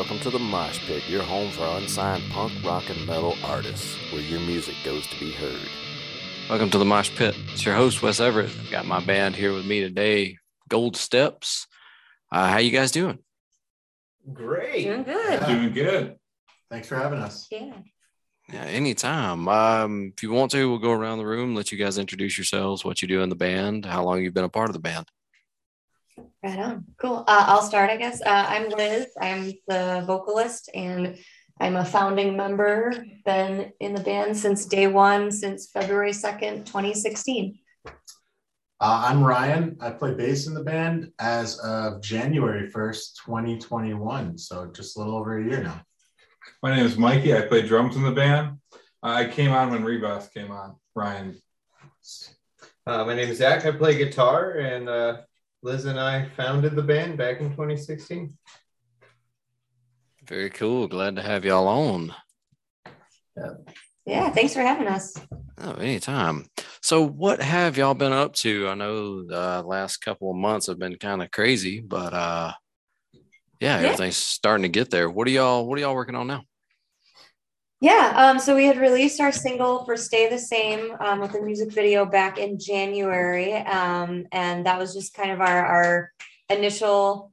Welcome to the Mosh Pit, your home for unsigned punk, rock, and metal artists, where your music goes to be heard. Welcome to the Mosh Pit. It's your host Wes Everett. I've got my band here with me today, Gold Steps. Uh, how you guys doing? Great. Doing good. Doing good. Thanks for having us. Yeah. Yeah, anytime. Um, if you want to, we'll go around the room, let you guys introduce yourselves, what you do in the band, how long you've been a part of the band. Right on. Cool. Uh, I'll start, I guess. Uh, I'm Liz. I'm the vocalist and I'm a founding member. Been in the band since day one, since February 2nd, 2016. Uh, I'm Ryan. I play bass in the band as of January 1st, 2021. So just a little over a year now. My name is Mikey. I play drums in the band. I came on when Rebus came on. Ryan. Uh, my name is Zach. I play guitar, and uh, Liz and I founded the band back in 2016. Very cool. Glad to have y'all on. Yeah. yeah, Thanks for having us. Oh, anytime. So, what have y'all been up to? I know the last couple of months have been kind of crazy, but uh, yeah, Yeah. everything's starting to get there. What are y'all? What are y'all working on now? Yeah. Um, so we had released our single for Stay the Same um, with a music video back in January. Um, and that was just kind of our, our initial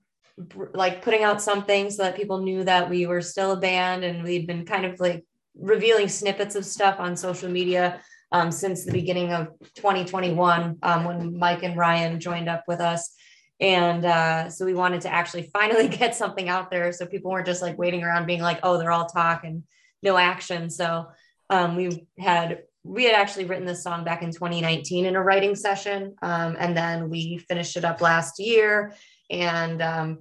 like putting out something so that people knew that we were still a band and we'd been kind of like revealing snippets of stuff on social media um, since the beginning of 2021 um, when Mike and Ryan joined up with us. And uh, so we wanted to actually finally get something out there so people weren't just like waiting around being like, oh, they're all talk and no action. So um, we had we had actually written this song back in 2019 in a writing session, um, and then we finished it up last year, and um,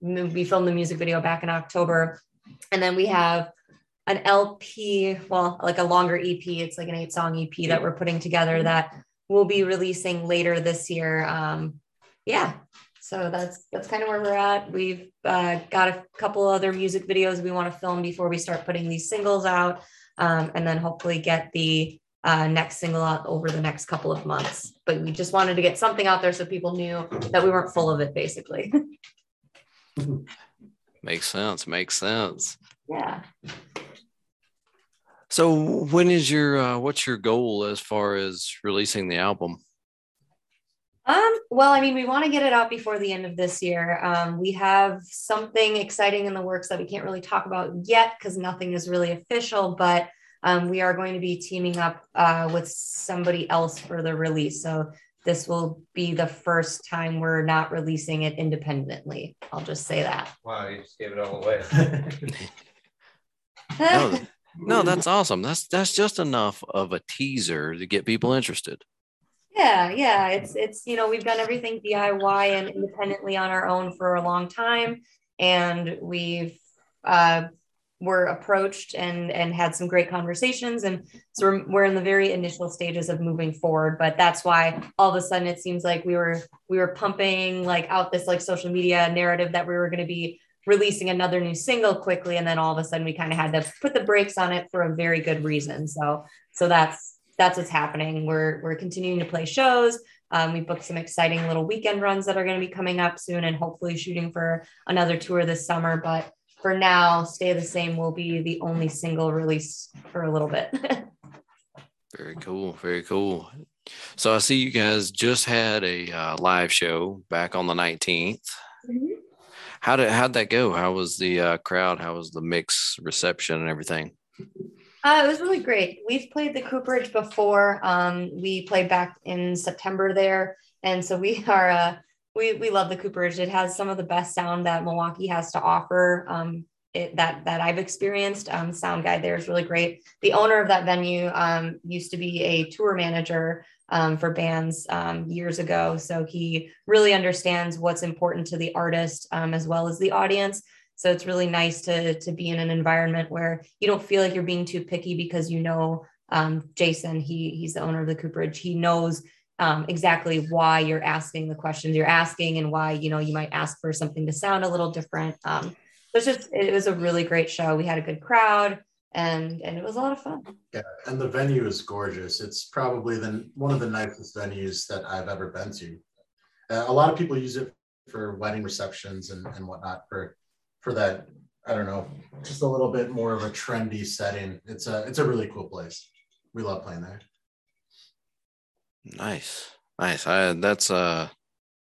we filmed the music video back in October, and then we have an LP, well, like a longer EP. It's like an eight song EP that we're putting together that we'll be releasing later this year. Um, yeah, so that's that's kind of where we're at. We've uh, got a couple other music videos we want to film before we start putting these singles out, um, and then hopefully get the uh, next single out over the next couple of months. But we just wanted to get something out there so people knew that we weren't full of it, basically. Makes sense. Makes sense. yeah. So, when is your uh, what's your goal as far as releasing the album? Um, well, I mean, we want to get it out before the end of this year. Um, we have something exciting in the works that we can't really talk about yet because nothing is really official, but um, we are going to be teaming up uh, with somebody else for the release. So this will be the first time we're not releasing it independently. I'll just say that. Wow, you just gave it all away. No, no, that's awesome. That's that's just enough of a teaser to get people interested. Yeah, yeah. It's it's you know we've done everything DIY and independently on our own for a long time, and we've uh, were approached and and had some great conversations, and so we're we're in the very initial stages of moving forward. But that's why all of a sudden it seems like we were we were pumping like out this like social media narrative that we were going to be releasing another new single quickly, and then all of a sudden we kind of had to put the brakes on it for a very good reason. So so that's that's what's happening. We're we're continuing to play shows. Um, we booked some exciting little weekend runs that are going to be coming up soon, and hopefully shooting for another tour this summer. But for now, "Stay the Same" will be the only single release for a little bit. Very cool. Very cool. So I see you guys just had a uh, live show back on the 19th. How did how'd that go? How was the uh, crowd? How was the mix reception and everything? Uh, it was really great. We've played the Cooperage before. Um, we played back in September there, and so we are uh, we we love the Cooperage. It has some of the best sound that Milwaukee has to offer. Um, it, that that I've experienced. Um, sound guy there is really great. The owner of that venue um, used to be a tour manager um, for bands um, years ago, so he really understands what's important to the artist um, as well as the audience. So it's really nice to to be in an environment where you don't feel like you're being too picky because you know um, Jason. He he's the owner of the Cooperage. He knows um, exactly why you're asking the questions you're asking and why you know you might ask for something to sound a little different. Um, it's just it was a really great show. We had a good crowd and and it was a lot of fun. Yeah, and the venue is gorgeous. It's probably the one of the nicest venues that I've ever been to. Uh, a lot of people use it for wedding receptions and, and whatnot for for that I don't know, just a little bit more of a trendy setting. It's a it's a really cool place. We love playing there. Nice, nice. I that's uh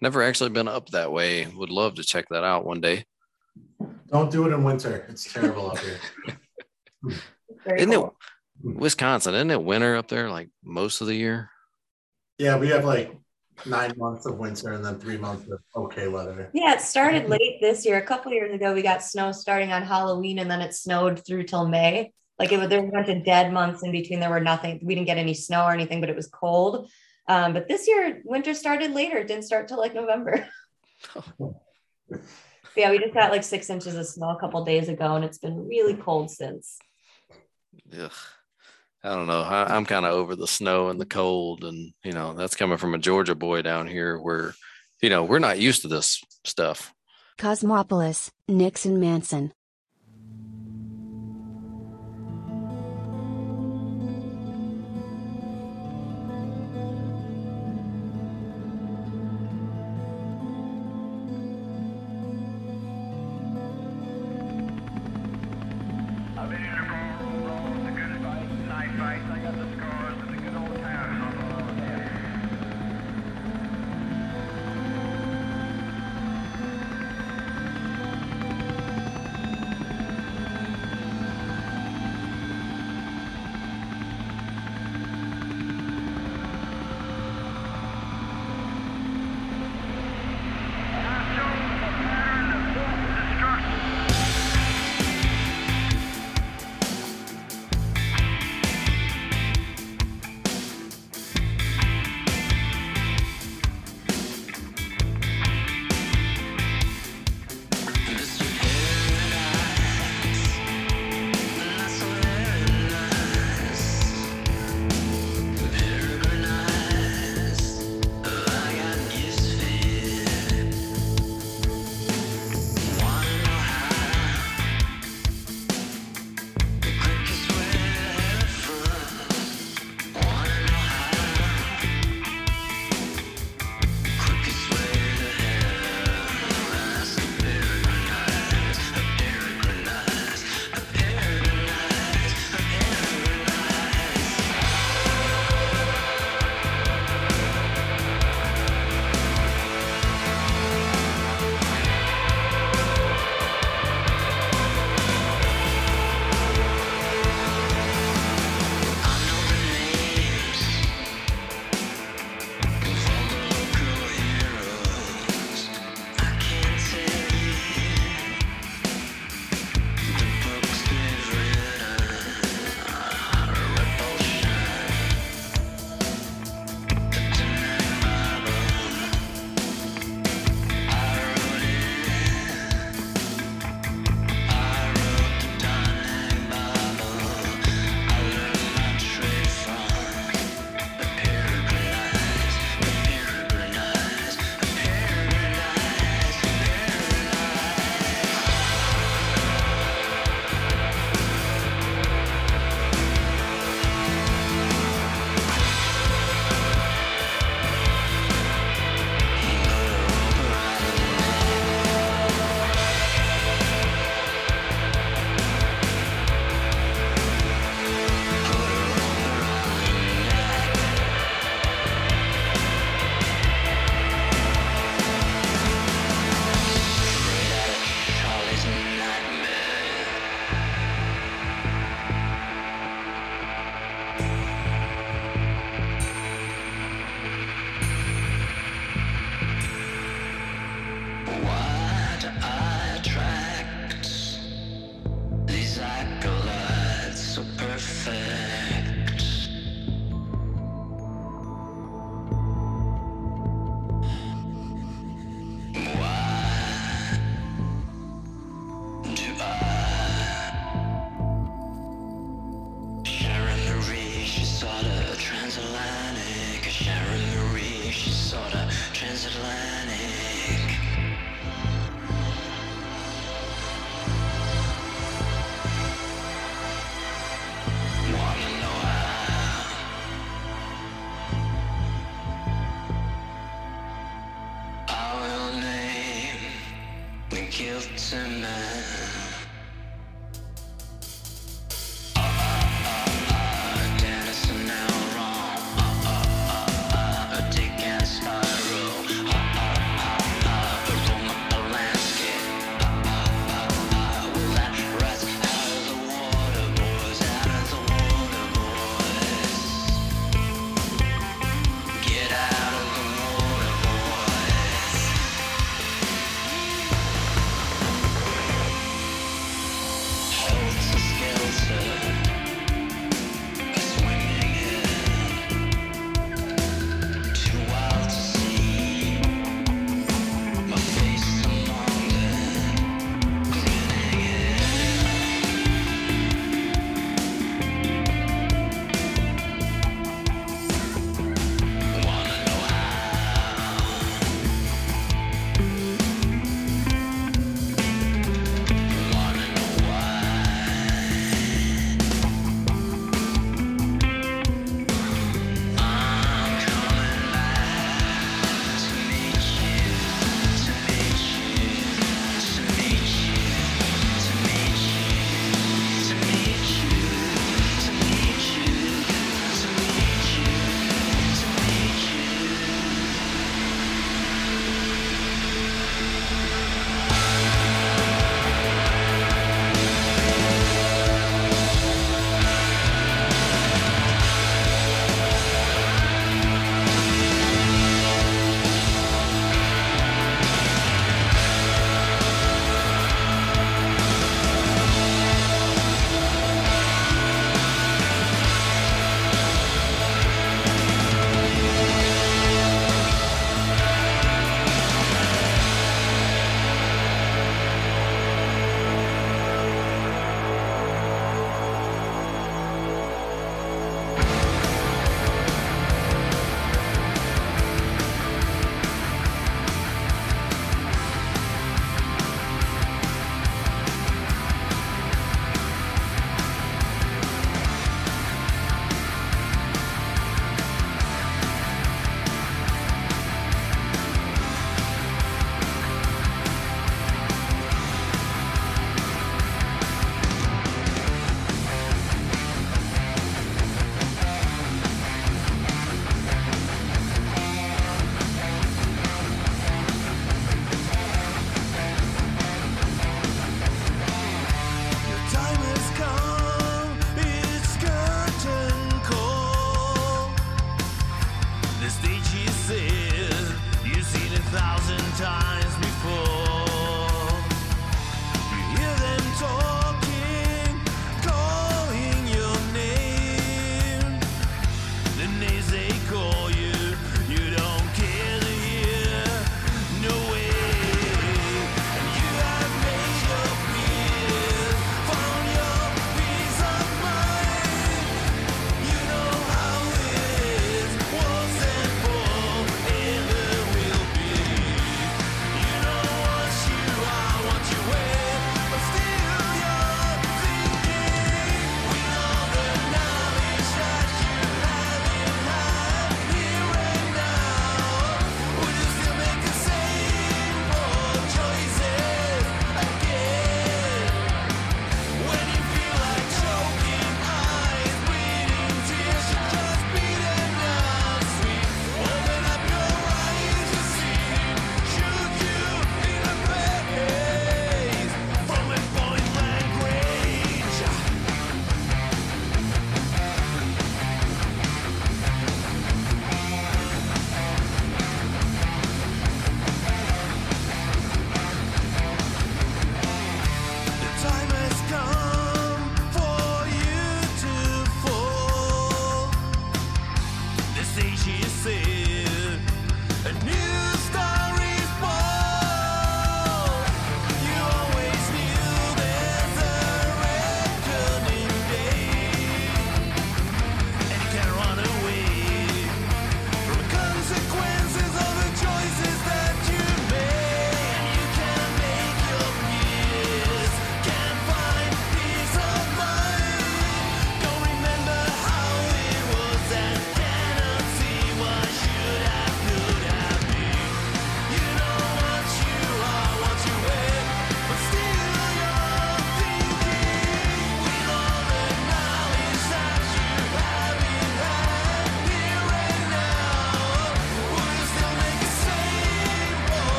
never actually been up that way. Would love to check that out one day. Don't do it in winter. It's terrible up here. Very Isn't cool. it Wisconsin? Isn't it winter up there like most of the year? Yeah, we have like nine months of winter and then three months of okay weather. Yeah, it started late this year. A couple years ago, we got snow starting on Halloween, and then it snowed through till May. Like it was, there were a bunch of dead months in between. There were nothing. We didn't get any snow or anything, but it was cold. Um, but this year, winter started later. It didn't start till like November. yeah, we just got like six inches of snow a couple days ago, and it's been really cold since. Ugh. I don't know. I, I'm kind of over the snow and the cold, and you know that's coming from a Georgia boy down here, where you know we're not used to this stuff. Cosmopolis, Nixon Manson.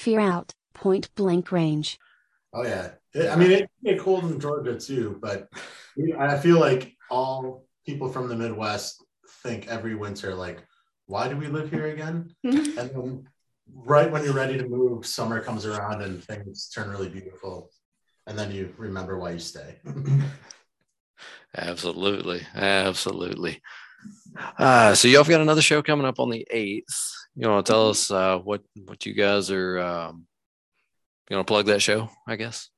Fearout, point blank range. Oh yeah, It- I mean it can get cold in Georgia too, but I feel like all people from the Midwest think every winter like, why do we live here again? Mm-hmm. And then right when you're ready to move, summer comes around and things turn really beautiful, and then you remember why you stay. Absolutely, absolutely. Uh, so y'all got another show coming up on the eighth. You want to tell us uh, what what you guys are? Um, you want to plug that show? I guess.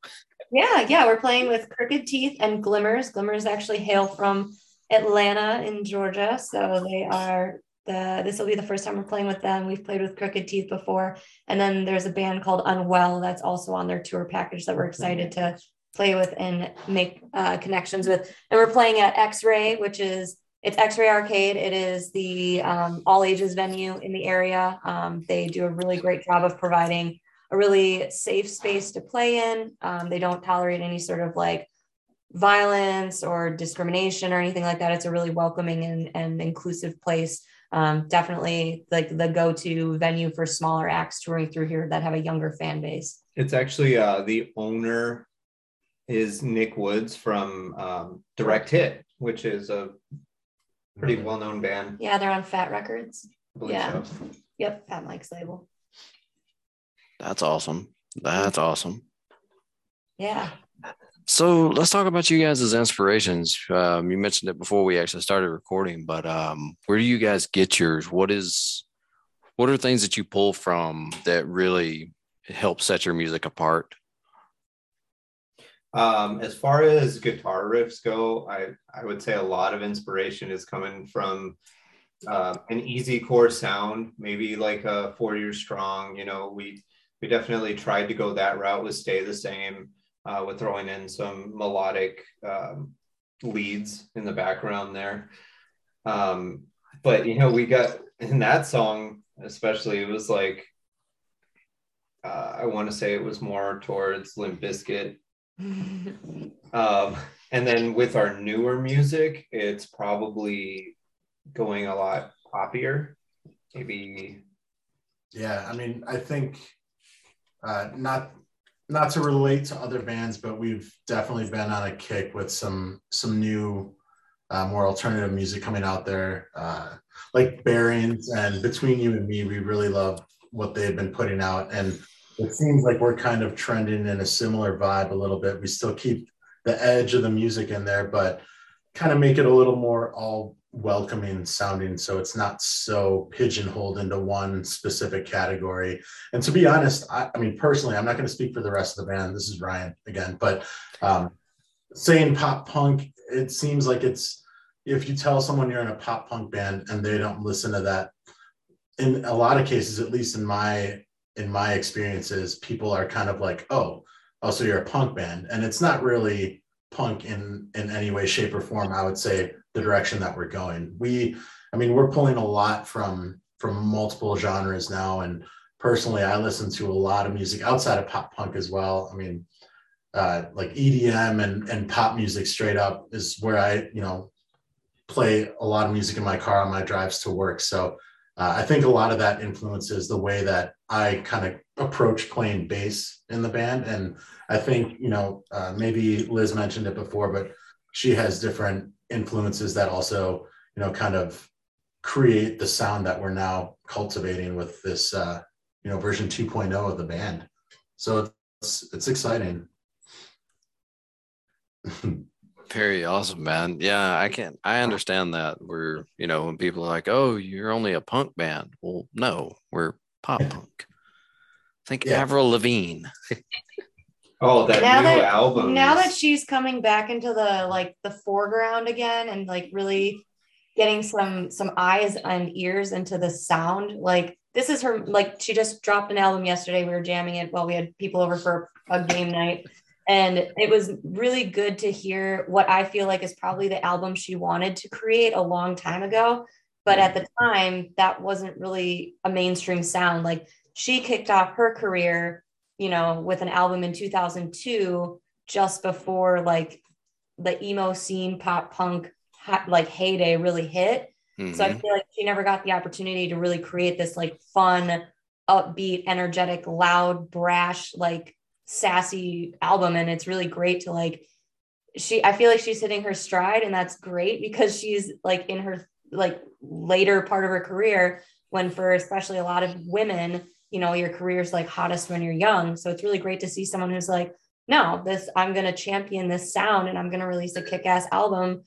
Yeah, yeah, we're playing with Crooked Teeth and Glimmers. Glimmers actually hail from Atlanta in Georgia, so they are the. This will be the first time we're playing with them. We've played with Crooked Teeth before, and then there's a band called Unwell that's also on their tour package that we're excited to play with and make uh, connections with. And we're playing at X Ray, which is it's X Ray Arcade. It is the um, all ages venue in the area. Um, they do a really great job of providing a really safe space to play in. Um, they don't tolerate any sort of like violence or discrimination or anything like that. It's a really welcoming and, and inclusive place. Um, definitely like the go-to venue for smaller acts touring through here that have a younger fan base. It's actually uh, the owner is Nick Woods from um, Direct Hit, which is a pretty well known band. Yeah, they're on Fat Wreck Chords. Yeah. so. Yep, Fat Mike's label. That's awesome. That's awesome. Yeah. So let's talk about you guys as inspirations. Um, you mentioned it before we actually started recording, but um, where do you guys get yours? What is, what are things that you pull from that really help set your music apart? Um, as far as guitar riffs go, I, I would say a lot of inspiration is coming from uh, an easy core sound, maybe like a four year strong. You know, we we definitely tried to go that route with Stay the Same, uh, with throwing in some melodic um, leads in the background there. Um, but you know, we got in that song, especially, it was like uh, I want to say it was more towards Limp Bizkit um, and then with our newer music, it's probably going a lot poppier. Maybe Yeah, I mean, I think uh, not not to relate to other bands, but we've definitely been on a kick with some some new, uh, more alternative music coming out there, uh, like Bearings and Between You and Me. We really love what they've been putting out, and it seems like we're kind of trending in a similar vibe a little bit. We still keep the edge of the music in there, but kind of make it a little more all welcoming sounding so it's not so pigeonholed into one specific category and to be honest i, I mean personally i'm not going to speak for the rest of the band this is ryan again but um, saying pop punk it seems like it's if you tell someone you're in a pop punk band and they don't listen to that in a lot of cases at least in my in my experiences people are kind of like oh oh so you're a punk band. And it's not really punk in in any way shape or form. I would say the direction that we're going. We i mean we're pulling a lot from from multiple genres now. And personally i listen to a lot of music outside of pop punk as well. I mean uh like edm and and pop music straight up is where i you know play a lot of music in my car on my drives to work. So uh, I think a lot of that influences the way that I kind of approach playing bass in the band. And I think, you know, uh, maybe Liz mentioned it before, but she has different influences that also, you know, kind of create the sound that we're now cultivating with this, uh, you know, version 2.0 of the band. So it's, it's exciting. Very awesome, man. Yeah, I can I understand that. We're, you know, when people are like, "Oh, you're only a punk band." Well, no, we're pop punk. Think Yeah. Avril Lavigne. oh that Now new that- album. now is- that she's coming back into the like the foreground again and like really getting some some eyes and ears into the sound like this is her like she just dropped an album yesterday we were jamming it while we had people over for a game night and it was really good to hear what i feel like is probably the album she wanted to create a long time ago but at the time that wasn't really a mainstream sound like she kicked off her career you know with an album in 2002 just before like the emo scene pop punk hot, like heyday really hit so I Mhm. feel like she never got the opportunity to really create this like fun upbeat, energetic, loud, brash, like sassy album. And it's really great to like, she, I feel like she's hitting her stride and that's great because she's like in her like later part of her career when for especially a lot of women, you know, your career's like hottest when you're young. So it's really great to see someone who's like, no, this, I'm going to champion this sound and I'm going to release a kick ass album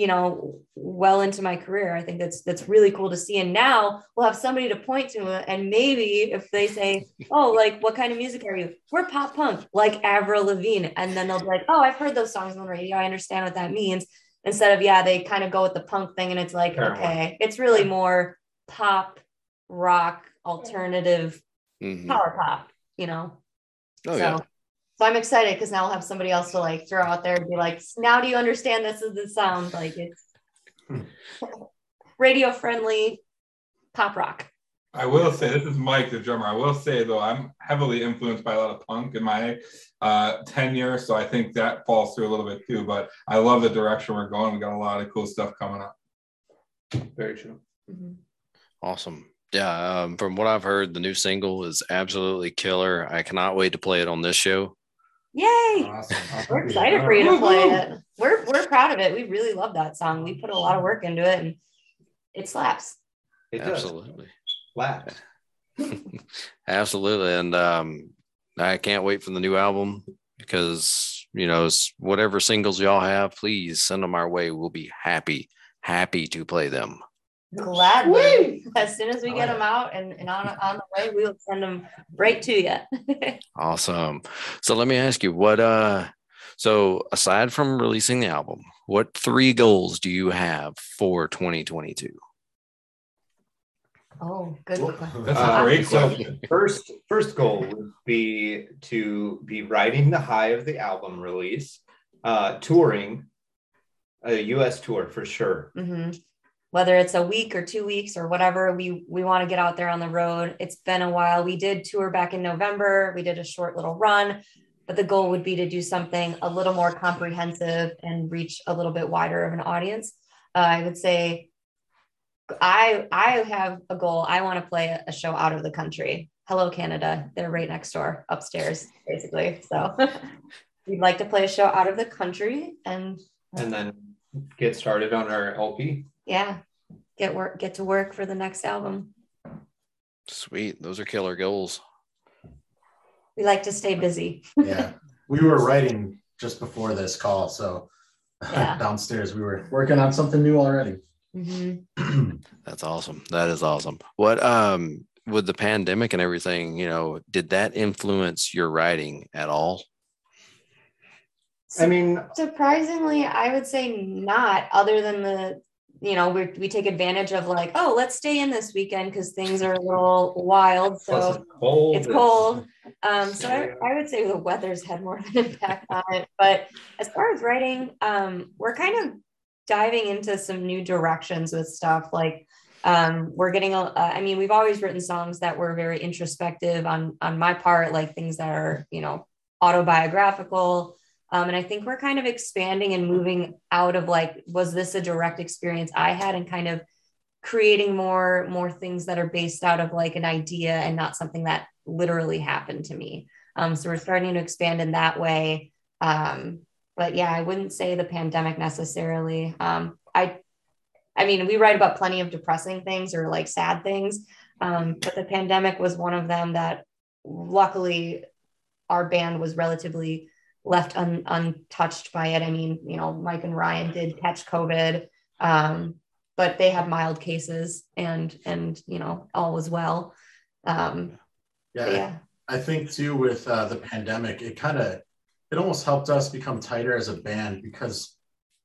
you know well into my career. I think that's that's really cool to see. And now we'll have somebody to point to and maybe if they say oh like what kind of music are you? We're pop punk like avril lavigne. And then they'll be like oh i've heard those songs on the radio. I understand what that means instead of yeah they kind of go with the punk thing and it's like Fair okay it's really more pop rock alternative Mhm. power pop you know Oh so, yeah. so I'm excited because now I'll have somebody else to like throw out there and be like, now do you understand this is the sound? Like it's radio friendly pop rock. I will say this is Mike, the drummer. I will say though, I'm heavily influenced by a lot of punk in my uh, tenure, so I think that falls through a little bit too. But I love the direction we're going. We got a lot of cool stuff coming up. Very true. Mhm. Awesome. Yeah. Um, from what I've heard, the new single is absolutely killer. I cannot wait to play it on this show. Yay! Awesome. We're excited for you to play it. We're we're proud of it. We really love that song. We put a lot of work into it and it slaps. It does. Absolutely. Flat. Absolutely. And um, I can't wait for the new album because, you know, whatever singles y'all have, please send them our way. We'll be happy, happy to play them. Gladly. As soon as we Oh, get yeah. them out and, and on, on the way, we will send them right to you. Awesome. So let me ask you what, uh, so aside from releasing the album, what three goals do you have for 2022? Oh, good. one. That's Uh, a great so first first goal would be to be riding the high of the album release, uh, touring a US tour for sure. hmm Whether it's a week or two weeks or whatever, we we want to get out there on the road. It's been a while. We did tour back in November. We did a short little run, but the goal would be to do something a little more comprehensive and reach a little bit wider of an audience. Uh, I would say, I I have a goal. I want to play a, a show out of the country. Hello, Canada. They're right next door, upstairs, basically. So we'd like to play a show out of the country and And then get started on our LP. yeah get work get to work for the next album Sweet. Those are killer goals. we like to stay busy yeah, we were writing just before this call, so Yeah. downstairs we were working on something new already. Mhm. That's awesome. That is awesome. What, um, with the pandemic and everything, you know, did that influence your writing at all? I mean, surprisingly i would say not other than the you know we we take advantage of like oh let's stay in this weekend because things are a little wild so it's cold. it's cold um so I, I would say the weather's had more of an impact on it but as far as writing um we're kind of diving into some new directions with stuff like um we're getting a uh, i mean we've always written songs that were very introspective on on my part like things that are you know autobiographical. Um, and i think we're kind of expanding and moving out of like was this a direct experience i had and kind of creating more more things that are based out of like an idea and not something that literally happened to me. Um, so we're starting to expand in that way. Um, but yeah i wouldn't say the pandemic necessarily. Um, i i mean we write about plenty of depressing things or like sad things um, but the pandemic was one of them that luckily our band was relatively left un, untouched by it. I mean you know mike and ryan did catch covid um, but they had mild cases and and you know all was well. Um, Yeah, yeah. I think too with uh, the pandemic, it kind of it almost helped us become tighter as a band because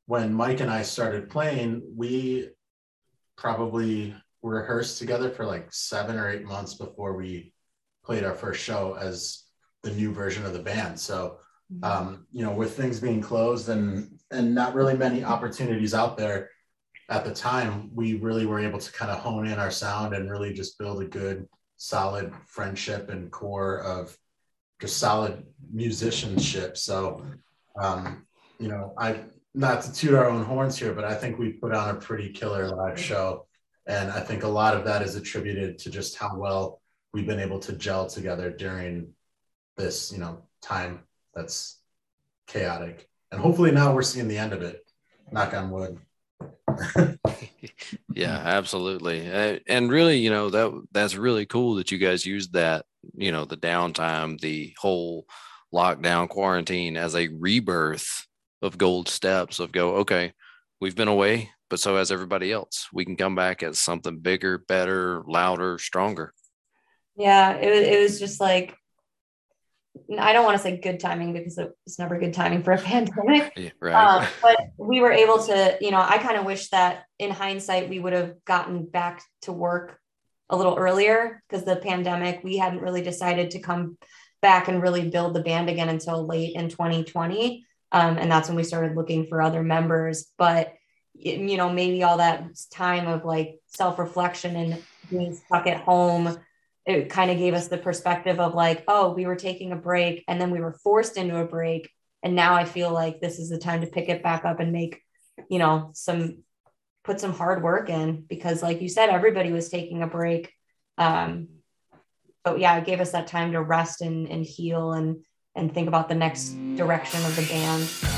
when Mike and I started playing, we probably rehearsed together for like seven or eight months before we played our first show as the new version of the band. So um, you know, with things being closed and and not really many opportunities out there at the time, we really were able to kind of hone in our sound and really just build a good, solid friendship and core of just solid musicianship. So, um, you know, I not to toot our own horns here, but I think we put on a pretty killer live show, and I think a lot of that is attributed to just how well we've been able to gel together during this, you know, time that's chaotic. And hopefully now we're seeing the end of it. Knock on wood. Yeah, absolutely. Uh, and really, you know, that that's really cool that you guys used that, you know, the downtime, the whole lockdown quarantine as a rebirth of gold steps of go, okay, we've been away, but so has everybody else. We can come back as something bigger, better, louder, stronger. Yeah, it was it was just like I don't want to say good timing because it was never good timing for a pandemic. Yeah, right. Um, but we were able to, you know, I kind of wish that in hindsight we would have gotten back to work a little earlier because the pandemic, we hadn't really decided to come back and really build the band again until late in 2020. Um, and that's when we started looking for other members. But, you know, maybe all that time of like self reflection and being stuck at home it kind of gave us the perspective of like, oh, we were taking a break and then we were forced into a break. And now I feel like this is the time to pick it back up and make, you know, some put some hard work in because like you said, everybody was taking a break. Um, but yeah, it gave us that time to rest and, and heal and and think about the next direction of the band.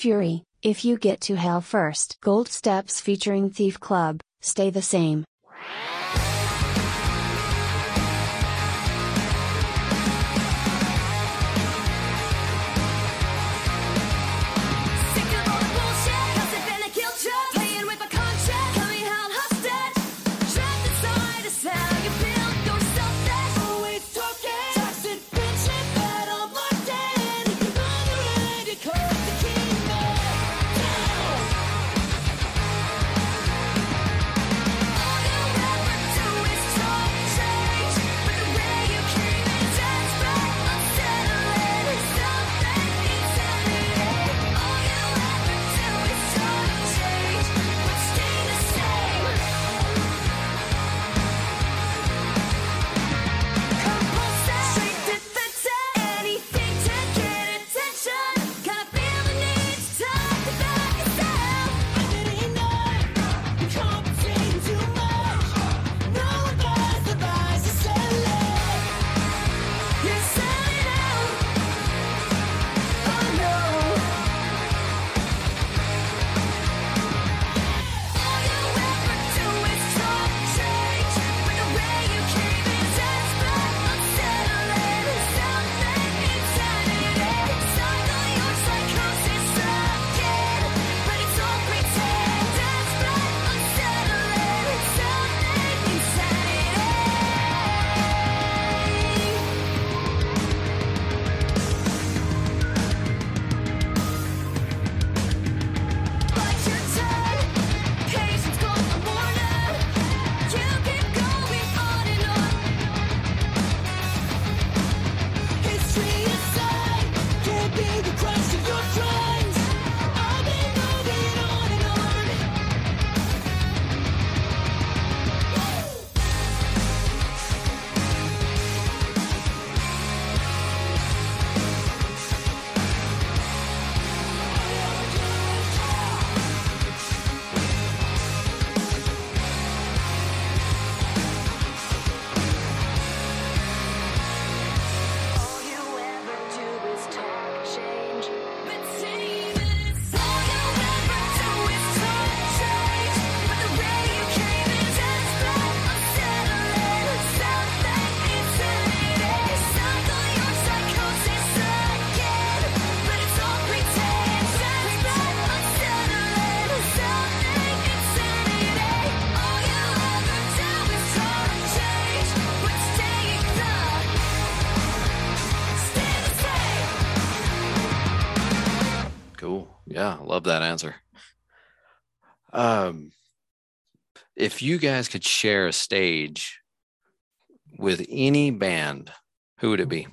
Fury, If You Get to Hell First. Gold Steps featuring Thief Club, Stay the Same. Love that answer. Um, if you guys could share a stage with any band, who would it be?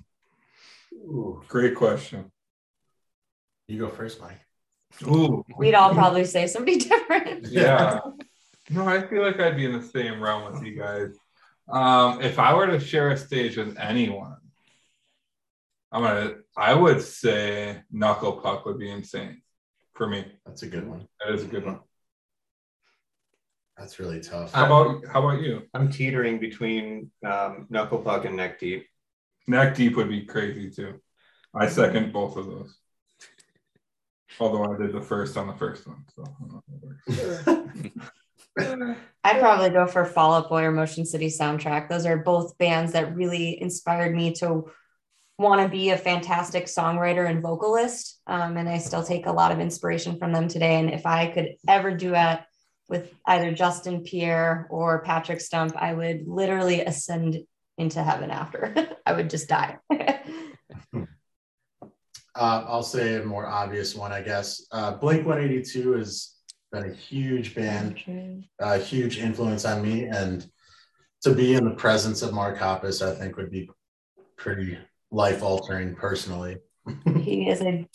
Ooh, Great question. you go first, Mike. Ooh, We'd all probably say somebody different. yeah. No, I feel like I'd be in the same realm with you guys. Um, if I were to share a stage with anyone, I'm gonna. I would say Knuckle Puck would be insane for me. That's a good one. That is a good one. That's really tough. How about how about you? I'm teetering between um, Knuckle Puck and Neck Deep. Neck Deep would be crazy too. I second both of those. Although I did the first on the first one, so I don't know how that works. I'd probably go for Fall Out Boy or Motion City soundtrack. Those are both bands that really inspired me to want to be a fantastic songwriter and vocalist. Um, and I still take a lot of inspiration from them today. And if I could ever duet with either Justin Pierre or Patrick Stump, I would literally ascend into heaven after. I would just die. Uh, I'll say a more obvious one, I guess. Uh, Blink 182 has been a huge band, a huge influence on me. And to be in the presence of Mark Hoppus, I think would be pretty life altering personally. he is a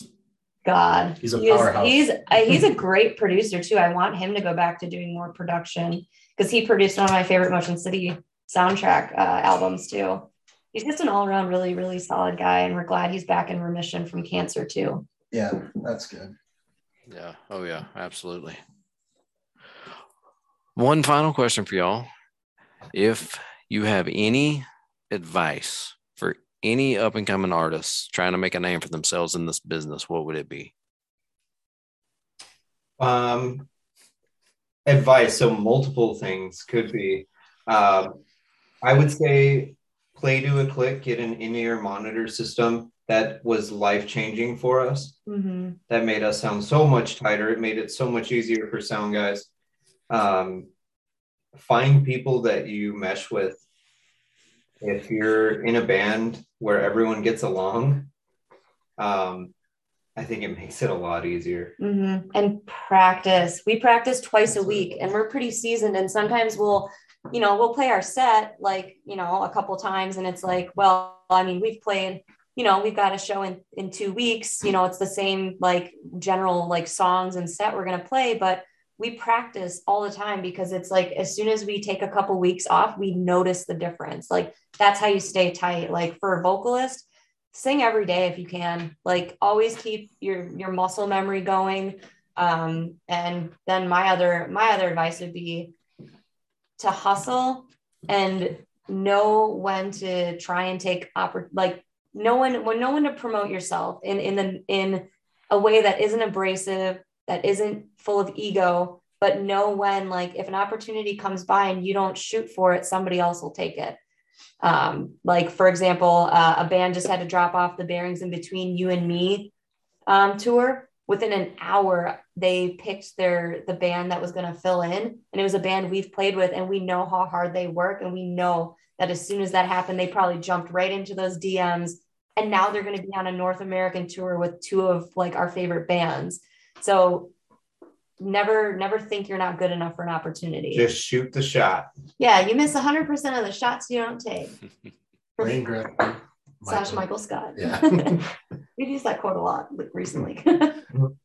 god. He's a He is- powerhouse. he's uh, he's a great producer too. I want him to go back to doing more production because he produced one of my favorite Motion City soundtrack uh, albums too. He's just an all around really really solid guy, and we're glad he's back in remission from cancer too. Yeah, that's good. Yeah. Oh, yeah. Absolutely. One final question for y'all. If you have any advice for any up and coming artists trying to make a name for themselves in this business, what would it be? Um, advice. So multiple things could be. Um, I would say play to a click. Get an in-ear monitor system. That was life changing for us. hmm That made us sound so much tighter. It made it so much easier for sound guys. Um, find people that you mesh with. If you're in a band where everyone gets along, um, I think it makes it a lot easier. hmm And practice. We practice twice a week and we're pretty seasoned. And sometimes we'll, you know, we'll play our set like, you know, a couple times and it's like, well, I mean, we've played, you know, we've got a show in, in two weeks, you know, it's the same like general like songs and set we're going to play, but we practice all the time because it's like as soon as we take a couple weeks off, we notice the difference. Like that's how you stay tight. Like for a vocalist, sing every day if you can. Like always keep your your muscle memory going. Um, and then my other my other advice would be to hustle and know when to try and take oppor- like know when when know when to promote yourself in in the in a way that isn't abrasive that isn't full of ego but know when like if an opportunity comes by and you don't shoot for it somebody else will take it. Um, like for example uh, a band just had to drop off the bearings in between you and me um, tour. Within an hour they picked their the band that was going to fill in and it was a band we've played with and we know how hard they work and we know that as soon as that happened they probably jumped right into those dms and now they're going to be on a north american tour with two of like our favorite bands so never never think you're not good enough for an opportunity Just shoot the shot. yeah you miss 100% of the shots you don't take Wayne Gretzky. slash michael scott Yeah. we've used that quote a lot recently and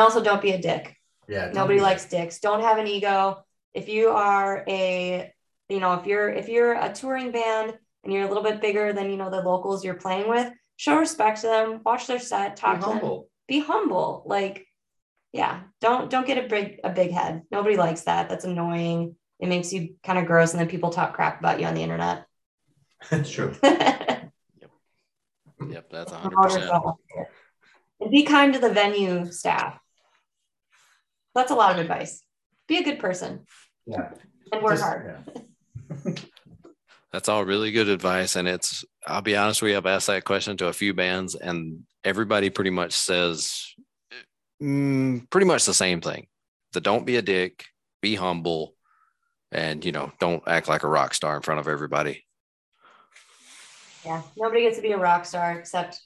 also don't be a dick Yeah. nobody be- likes dicks don't have an ego if you are a you know if you're if you're a touring band and you're a little bit bigger than you know the locals you're playing with show respect to them watch their set Be talk to them humble. Be humble like yeah don't don't get a big a big head nobody likes that that's annoying it makes you kind of gross and then people talk crap about you on the internet That's true. Yep, that's 100%. and be kind to the venue staff that's a lot of advice be a good person Yeah. and work Just- hard yeah. That's all really good advice. And it's, I'll be honest, we have asked that question to a few bands, and everybody pretty much says mm, pretty much the same thing. The don't be a dick, be humble, and, you know, don't act like a rock star in front of everybody. Yeah, nobody gets to be a rock star except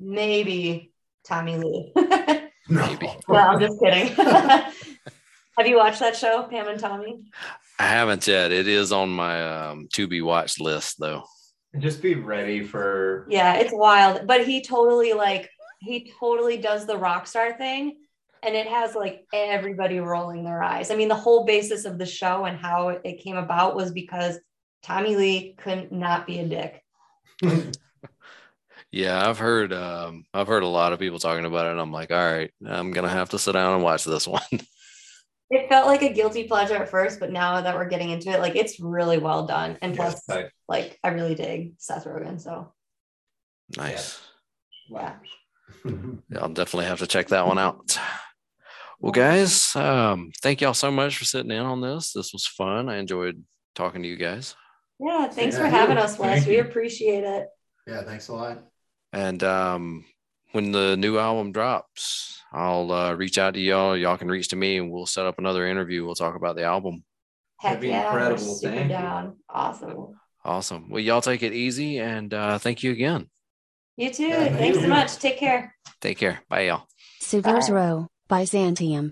maybe Tommy Lee. No. Maybe. no, I'm just kidding. Have you watched that show, Pam and Tommy? I haven't yet. It is on my um, to be watched list, though. Just be ready for Yeah, it's wild. But he totally like he totally does the rock star thing. And it has like everybody rolling their eyes. I mean, the whole basis of the show and how it came about was because Tommy Lee couldn't not be a dick. Yeah, I've heard um, I've heard a lot of people talking about it. And I'm like, all right, I'm gonna have to sit down and watch this one. It felt like a guilty pleasure at first, but now that we're getting into it, like it's really well done. And plus, Yes, like I really dig Seth Rogen. So nice. yeah. Yeah, I'll definitely have to check that one out. Well, guys, um, thank y'all so much for sitting in on this. This was fun. I enjoyed talking to you guys. Yeah, thanks Yeah, for having you. us, Wes. Thank We appreciate it. Yeah. Thanks a lot. And um, when the new album drops, I'll uh, reach out to y'all. Y'all can reach to me, and we'll set up another interview. We'll talk about the album. Heck That'd be yeah, incredible. we're super Thank you. down. Awesome. Awesome. Well, y'all take it easy, and uh, thank you again. You too. Yeah, thank Thanks so much. Take care. Take care. Bye, y'all. Sudler's Bye. Row, Byzantium.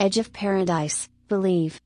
Edge of Paradise, Believe.